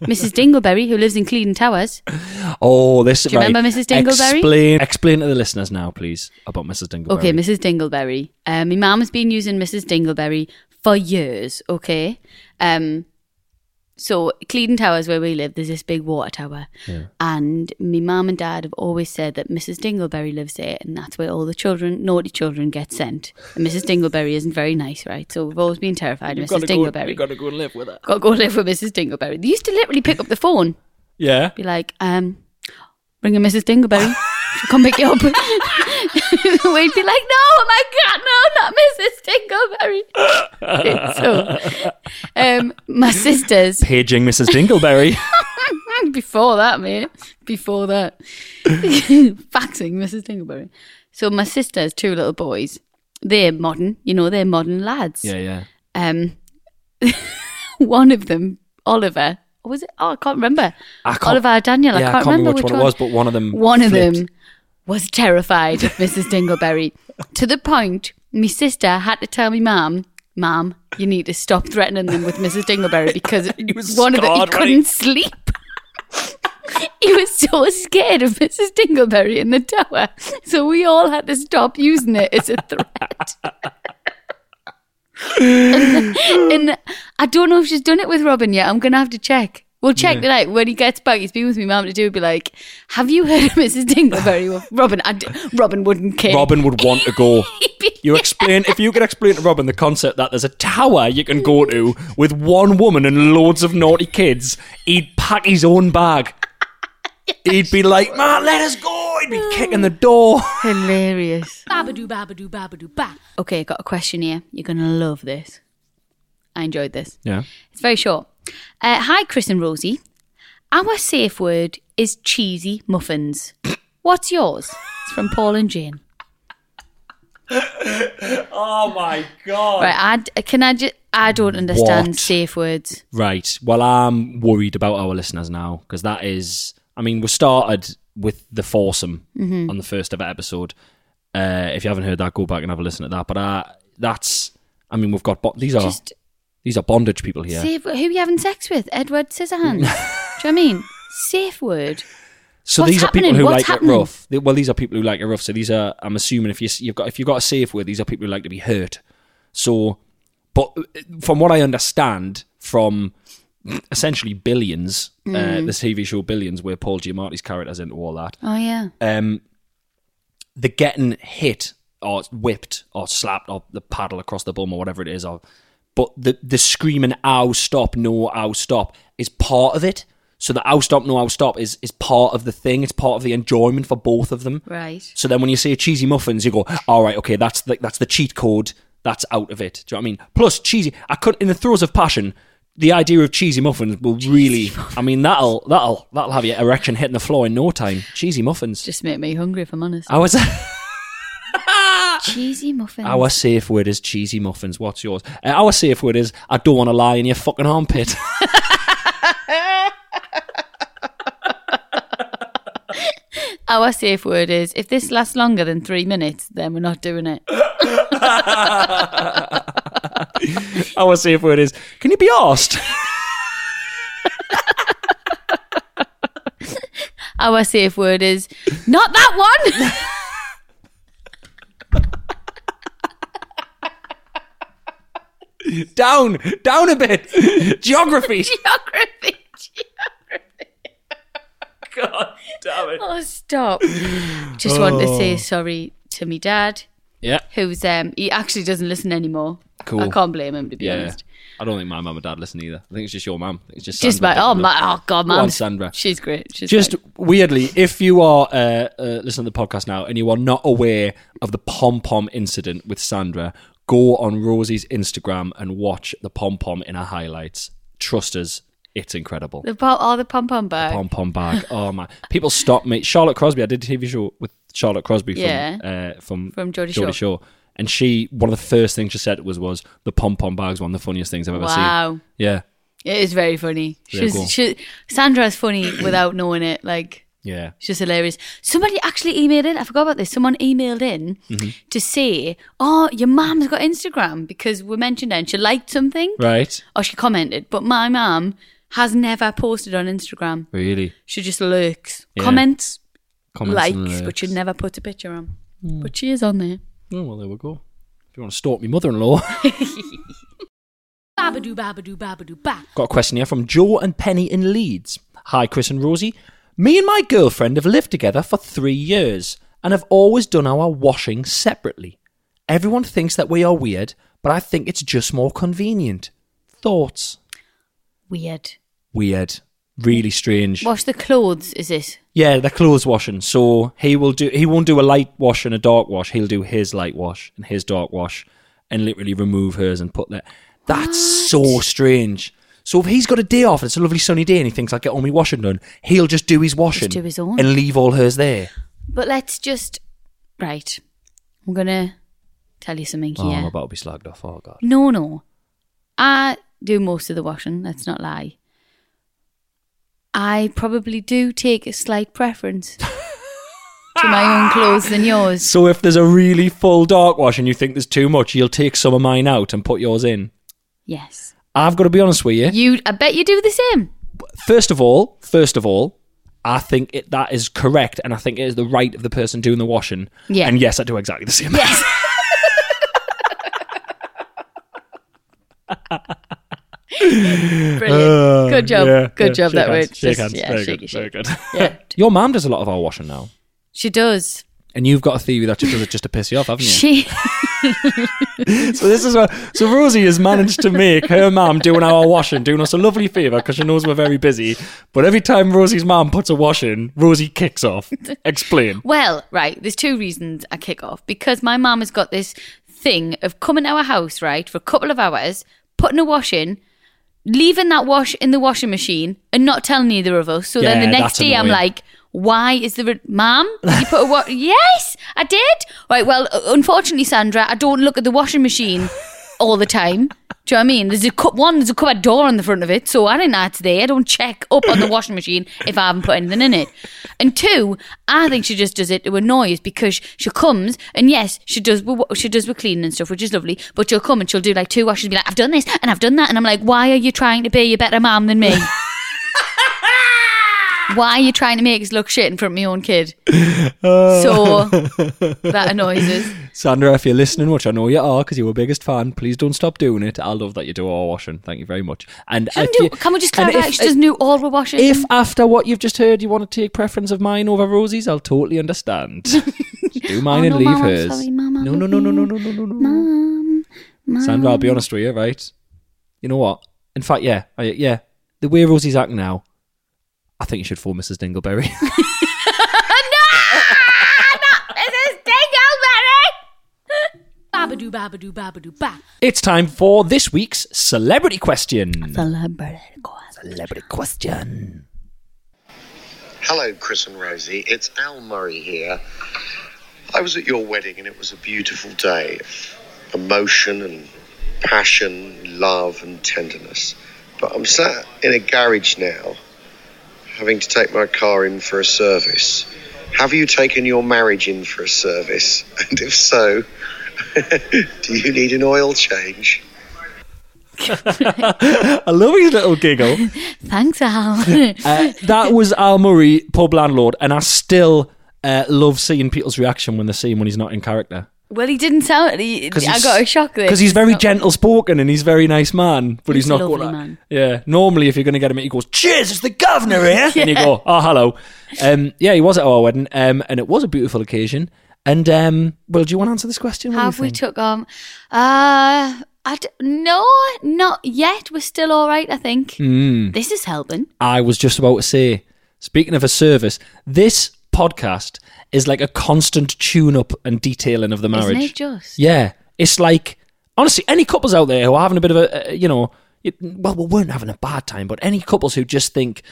Mrs. Dingleberry, who lives in Cleadon Towers. Oh, this. Do you right. remember Mrs. Dingleberry? Explain, explain to the listeners now, please, about Mrs. Dingleberry. Okay, Mrs. Dingleberry. Um, my mum has been using Mrs. Dingleberry for years, okay? Um, so, Cleadon Towers, where we live, there's this big water tower. And my mum and dad have always said that Mrs. Dingleberry lives there, and that's where all the children, naughty children, get sent. And Mrs. Dingleberry isn't very nice, right? So, we've always been terrified of You've Mrs. got go. Dingleberry. You've got to go and live with her. Got to go live with Mrs. Dingleberry. They used to literally pick up the phone Yeah. be like, um, ring a Mrs. Dingleberry. Come pick you up. We'd be like, no, oh my God, no, not Mrs. Dingleberry. so, um, my sisters, Paging Mrs. Dingleberry. before that, mate, before that, faxing Mrs. Dingleberry. So, my sisters, two little boys, they're modern, you know, they're modern lads. yeah, yeah. Um, one of them, Oliver, was it? Oh, I can't remember. I can't- Oliver Daniel. yeah, I can't, remember which, one, it was, but one of them. One of them was terrified of Mrs. Dingleberry to the point my sister had to tell me mum, Mum, you need to stop threatening them with Mrs. Dingleberry because He was one of them he couldn't he? sleep. he was so scared of Mrs. Dingleberry in the tower, so we all had to stop using it as a threat. and, and I don't know if she's done it with Robin yet. I'm gonna have to check. We'll check tonight when he gets back. He's been with me, mum, to do. Be like, "Have you heard of Mrs. Dingleberry?" Well, Robin, I d- Robin wouldn't care. Robin would want to go. You explain if you could explain to Robin the concept that there's a tower you can go to with one woman and loads of naughty kids. He'd pack his own bag. He'd be like, "Man, let us go!" He'd be kicking the door. Hilarious. Babadoo, babadoo, babadoo, ba. Okay, got a question here. You're gonna love this. I enjoyed this. Yeah. It's very short. Uh, hi, Chris and Rosie. Our safe word is cheesy muffins. What's yours? It's from Paul and Jane. Oh my god. Right, I d- can I just? I don't understand What? safe words. Right. Well, I'm worried about our listeners now because that is. I mean, we started with the foursome Mm-hmm. on the first ever episode. Uh, if you haven't heard that, go back and have a listen to that. But uh, that's. I mean, we've got bo- these are Just these are bondage people here. safe. Who you having sex with? Edward Scissorhands. Do you know what I mean? Safe word. So What's these are people happening? who What's like happening? it rough. They- well, these are people who like it rough. So these are. I'm assuming if you you've got if you've got a safe word, these are people who like to be hurt. So, but uh, from what I understand from essentially Billions, Mm. uh, the TV show Billions, where Paul Giamatti's character's into all that, Oh yeah. um, the getting hit or whipped or slapped or the paddle across the bum or whatever it is or but the the screaming "ow stop, no ow stop" is part of it. So the "ow stop, no ow stop" is is part of the thing. It's part of the enjoyment for both of them. Right. So then when you say cheesy muffins, you go, all right, okay, that's the, that's the cheat code. That's out of it. Do you know what I mean? Plus cheesy. I could in the throes of passion. The idea of cheesy muffins will really. I mean, that'll that'll that'll have your erection hitting the floor in no time. Cheesy muffins. Just make me hungry, if I'm honest. I was. Cheesy muffins. Our safe word is cheesy muffins. What's yours? Uh, our safe word is I don't want to lie in your fucking armpit. Our safe word is if this lasts longer than three minutes, then we're not doing it. Our safe word is can you be asked? Our safe word is not that one. Down, down a bit. Geography. Geography. God damn it. Oh, stop. Just want to say sorry to me dad, Yeah. who's um he actually doesn't listen anymore. Cool. I can't blame him to be Yeah. honest. I don't think my mum and dad listen either. I think it's just your mum. It's just Just my oh my up. oh god, Go on, Sandra. She's great. She's Just great. weirdly, if you are uh, uh, listening to the podcast now and you are not aware of the pom pom incident with Sandra, go on Rosie's Instagram and watch the pom pom in her highlights. Trust us, it's incredible. the po- oh the pom pom bag. Pom pom bag. Oh my! People stop me. Charlotte Crosby. I did a TV show with Charlotte Crosby from Yeah. uh, from From Geordie Geordie Shore. Shore. And she, one of the first things she said was, "Was the pom pom bag's one of the funniest things I've ever Wow. seen." Yeah, It is very funny. Yeah. She's she, Sandra's funny without knowing it. Like yeah. It's just hilarious. Somebody actually emailed in. I forgot about this. Someone emailed in Mm-hmm. to say, "Oh, your mum's got Instagram because we mentioned it and she liked something Right. or she commented." But my mum has never posted on Instagram. Really. She just lurks, Yeah. comments, Comments likes, but she never put a picture on. But she is on there. Oh well, there we go. If you want to stalk me mother-in-law, Babadoo, babadoo, babadoo, ba. got a question here from Joe and Penny in Leeds. Hi, Chris and Rosie. Me and my girlfriend have lived together for three years and have always done our washing separately. Everyone thinks that we are weird, but I think it's just more convenient. Thoughts? Weird. Weird. Really strange. Wash the clothes. Is it? Yeah, the clothes washing. So he will do. He won't do a light wash and a dark wash. He'll do his light wash and his dark wash, and literally remove hers and put that. That's so strange. So if he's got a day off, and it's a lovely sunny day, and he thinks I'll get all my washing done, he'll just do his washing, do his own. and leave all hers there. But let's just right. I'm gonna tell you something Oh. I'm about to be slagged off. Oh god. No, no. I do most of the washing, let's not lie. I probably do take a slight preference to my own clothes than yours. So if there's a really full dark wash and you think there's too much, you'll take some of mine out and put yours in. Yes. I've got to be honest with you. You I bet you do the same. first of all, first of all, I think it, that is correct, and I think it is the right of the person doing the washing. Yeah. And yes, I do exactly the same. Yes. Brilliant. good job. Uh, Yeah, good yeah. job Shake that hands, way. Shake Just- hands. yeah, very good. shake. Very good. Yeah. Your mum does a lot of our washing now, She does. and you've got a theory that she does it just to piss you off, haven't you? She so this is what. So Rosie has managed to make her mum doing our washing, doing us a lovely favour because she knows we're very busy. But every time Rosie's mum puts a wash in, Rosie kicks off. Explain. Well, right, there's two reasons I kick off. Because my mum has got this thing of coming to our house, right, for a couple of hours, putting a wash in, leaving that wash in the washing machine, and not telling either of us. So then Yeah, the next that's day I'm annoying. like, why is there a ma'am? You put a wash? yes, I did. Right. Well, unfortunately, Sandra, I don't look at the washing machine all the time. Do you know what I mean? There's a cup one, there's a cupboard door on the front of it, so I didn't know it's there. I don't check up on the washing machine if I haven't put anything in it. And two, I think she just does it to annoy us because she comes and yes, she does she does with cleaning and stuff, which is lovely. But she'll come and she'll do like two washes and be like, I've done this and I've done that, and I'm like, why are you trying to be a better mom than me? Why are you trying to make us look shit in front of my own kid? so that annoys us. Sandra, if you're listening, which I know you are because you're our biggest fan, please don't stop doing it. I love that you do all washing. Thank you very much. And if do- you- can we just and clarify? if- she doesn't do all the washing. If after what you've just heard you want to take preference of mine over Rosie's, I'll totally understand. do mine Oh, and no, leave I'm hers. sorry, Mum, I no, no, no, no, no, no, no, no, no. Mum, Mum. Sandra, I'll be honest with you, right? You know what? In fact, yeah, I, yeah. The way Rosie's acting now, I think you should phone Mrs. Dingleberry. No, Mrs Dingleberry. Babadoo, babadoo, babadoo, ba. it's time for this week's celebrity question. Celebrity Celebrity question. Hello, Chris and Rosie. It's Al Murray here. I was at your wedding and it was a beautiful day emotion and passion, love and tenderness. But I'm sat in a garage now, having to take my car in for a service. Have you taken your marriage in for a service? And if so, do you need an oil change? I love his little giggle. Thanks, Al. Uh, that was Al Murray, pub landlord, and I still uh, love seeing people's reaction when they see him when he's not in character. Well, he didn't sound. He, I got a shock there. Because he's very No. gentle spoken and he's a very nice man, but he's, He's a not lovely like, man. Yeah, normally if you're going to get him, he goes, "Cheers, it's the governor here," and you go, "Oh, hello." Um, yeah, he was at our wedding, um, and it was a beautiful occasion. And um, well, do you want to answer this question? What Have we took on? Uh, I d- no, not yet. We're still all right. I think Hmm. this is helping. I was just about to say, speaking of a service, this podcast is like a constant tune-up and detailing of the marriage. Isn't it just? Yeah, it's like honestly, any couples out there who are having a bit of a, uh, you know, it, well, we weren't having a bad time, but any couples who just think,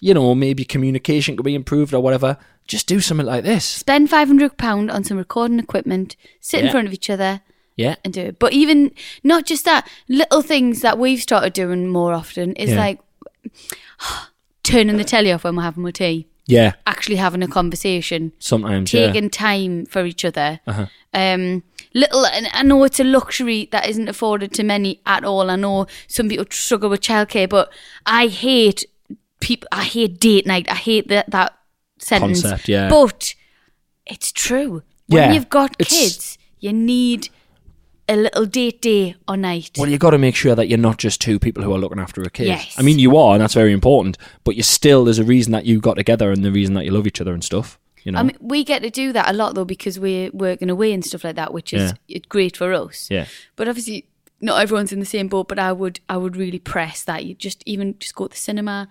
you know, maybe communication could be improved or whatever, just do something like this. Spend five hundred pound on some recording equipment. Sit in front of each other Yeah, and do it. But even not just that, little things that we've started doing more often is Yeah. like turning the telly off when we're having our tea. Yeah, Actually having a conversation. sometimes. taking yeah. time for each other. Uh-huh. Um, little, and I know it's a luxury that isn't afforded to many at all. I know some people struggle with childcare, but I hate people. I hate date night. I hate that that sentence. Concept, yeah. But it's true. When Yeah, you've got it's- kids, you need a little date day or night. Well, you've got to make sure that you're not just two people who are looking after a kid. Yes. I mean, you are, and that's very important. But you still, there's a reason that you got together, and the reason that you love each other and stuff. You know. I mean, we get to do that a lot though because we're working away and stuff like that, which is it's great for us. yeah. But obviously, not everyone's in the same boat. But I would, I would really press that you just even just go to the cinema,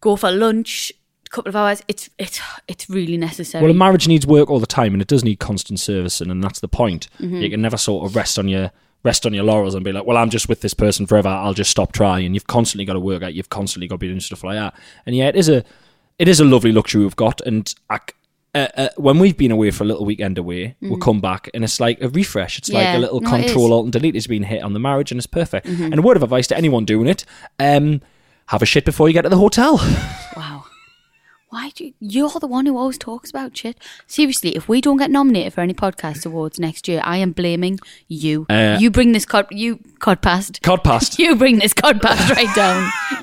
go for lunch, couple of hours. It's it's it's really necessary. Well, a marriage needs work all the time, and it does need constant servicing, and that's the point. Mm-hmm. You can never sort of rest on your rest on your laurels and be like, "Well, I'm just with this person forever. I'll just stop trying." You've constantly got to work out. You've constantly got to be doing stuff like that. And yeah, it is a it is a lovely luxury we've got. And I uh, uh, when we've been away for a little weekend away, we'll come back and it's like a refresh. It's like Mm. A little no, control. Mm-hmm. alt and delete has been hit on the marriage, and it's perfect. And a word of advice to anyone doing it: um, have a shit before you get to the hotel. wow. Why do you, you're the one who always talks about shit? Seriously, if we don't get nominated for any podcast awards next year, I am blaming you. Uh, you bring this cod, you cod past. Cod past. You bring this cod past right down.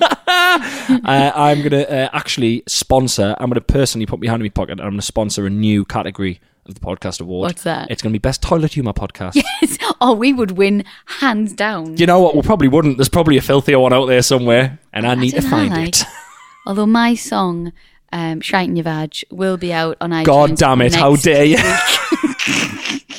uh, I'm going to uh, actually sponsor, I'm going to personally put my hand in my pocket and I'm going to sponsor a new category of the podcast award. What's that? It's going to be Best Toilet Humour Podcast. Yes. Oh, we would win hands down. You know what? We probably wouldn't. There's probably a filthier one out there somewhere, and I, need to find know, it. Although my song, um, "Shite in Your Vag," will be out on iTunes. God damn it, how dare you.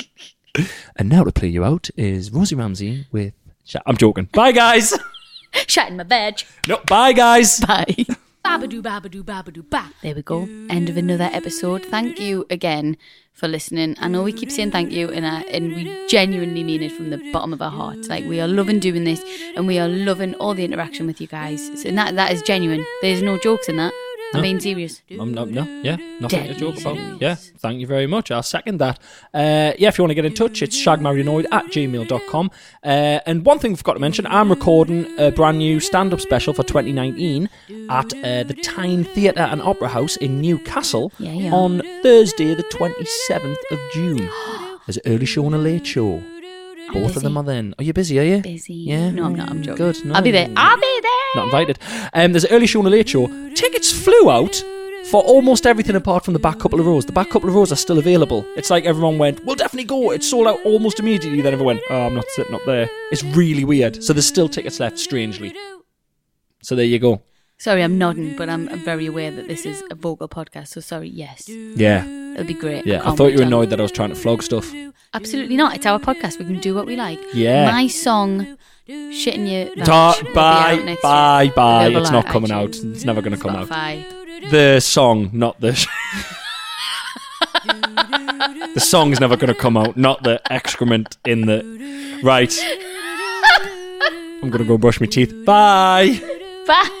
And now to play you out is Rosie Ramsey with. Sha- I'm joking. Bye, guys. Shite in my veg. no, bye, guys. Bye. Babadoo, babadoo, babadoo, ba. There we go. End of another episode. Thank you again for listening. I know we keep saying thank you, and I, and we genuinely mean it from the bottom of our hearts. Like we are loving doing this, and we are loving all the interaction with you guys. So and that that is genuine. There's no jokes in that. I'm being serious. I'm not, no, yeah, nothing to Deadly joke about. Yeah, thank you very much. I'll second that. Uh, yeah, if you want to get in touch, it's shaggedmarriedannoyed at gmail.com. Uh, and one thing I forgot to mention, I'm recording a brand new stand up special for 2019 at uh, the Tyne Theatre and Opera House in Newcastle Yeah, yeah. on Thursday, the 27th of June. There's an early show and a late show. Both of them are then. Are you busy, are you? Busy. Yeah. No, I'm not. I'm joking. Good. No, I'll be there. I'll be there. not invited. Um, there's an early show and a late show. Tickets flew out for almost everything apart from the back couple of rows. The back couple of rows are still available. It's like everyone went, we'll definitely go. It sold out almost immediately. Then everyone went, oh, I'm not sitting up there. It's really weird. So there's still tickets left, strangely. So there you go. Sorry, I'm nodding, but I'm, I'm very aware that this is a vocal podcast. So sorry. Yes, Yeah. it'll be great. Yeah. I can't thought you were annoyed that I was trying to flog stuff. Absolutely not. It's our podcast. We can do what we like. Yeah. My song, Shitting You. Ta- will be bye, bye, bye. It's not coming out. It's never gonna come out. The song, not the. the song's never going to come out, not the excrement in the. Right. I'm going to go brush my teeth. Bye. Bye.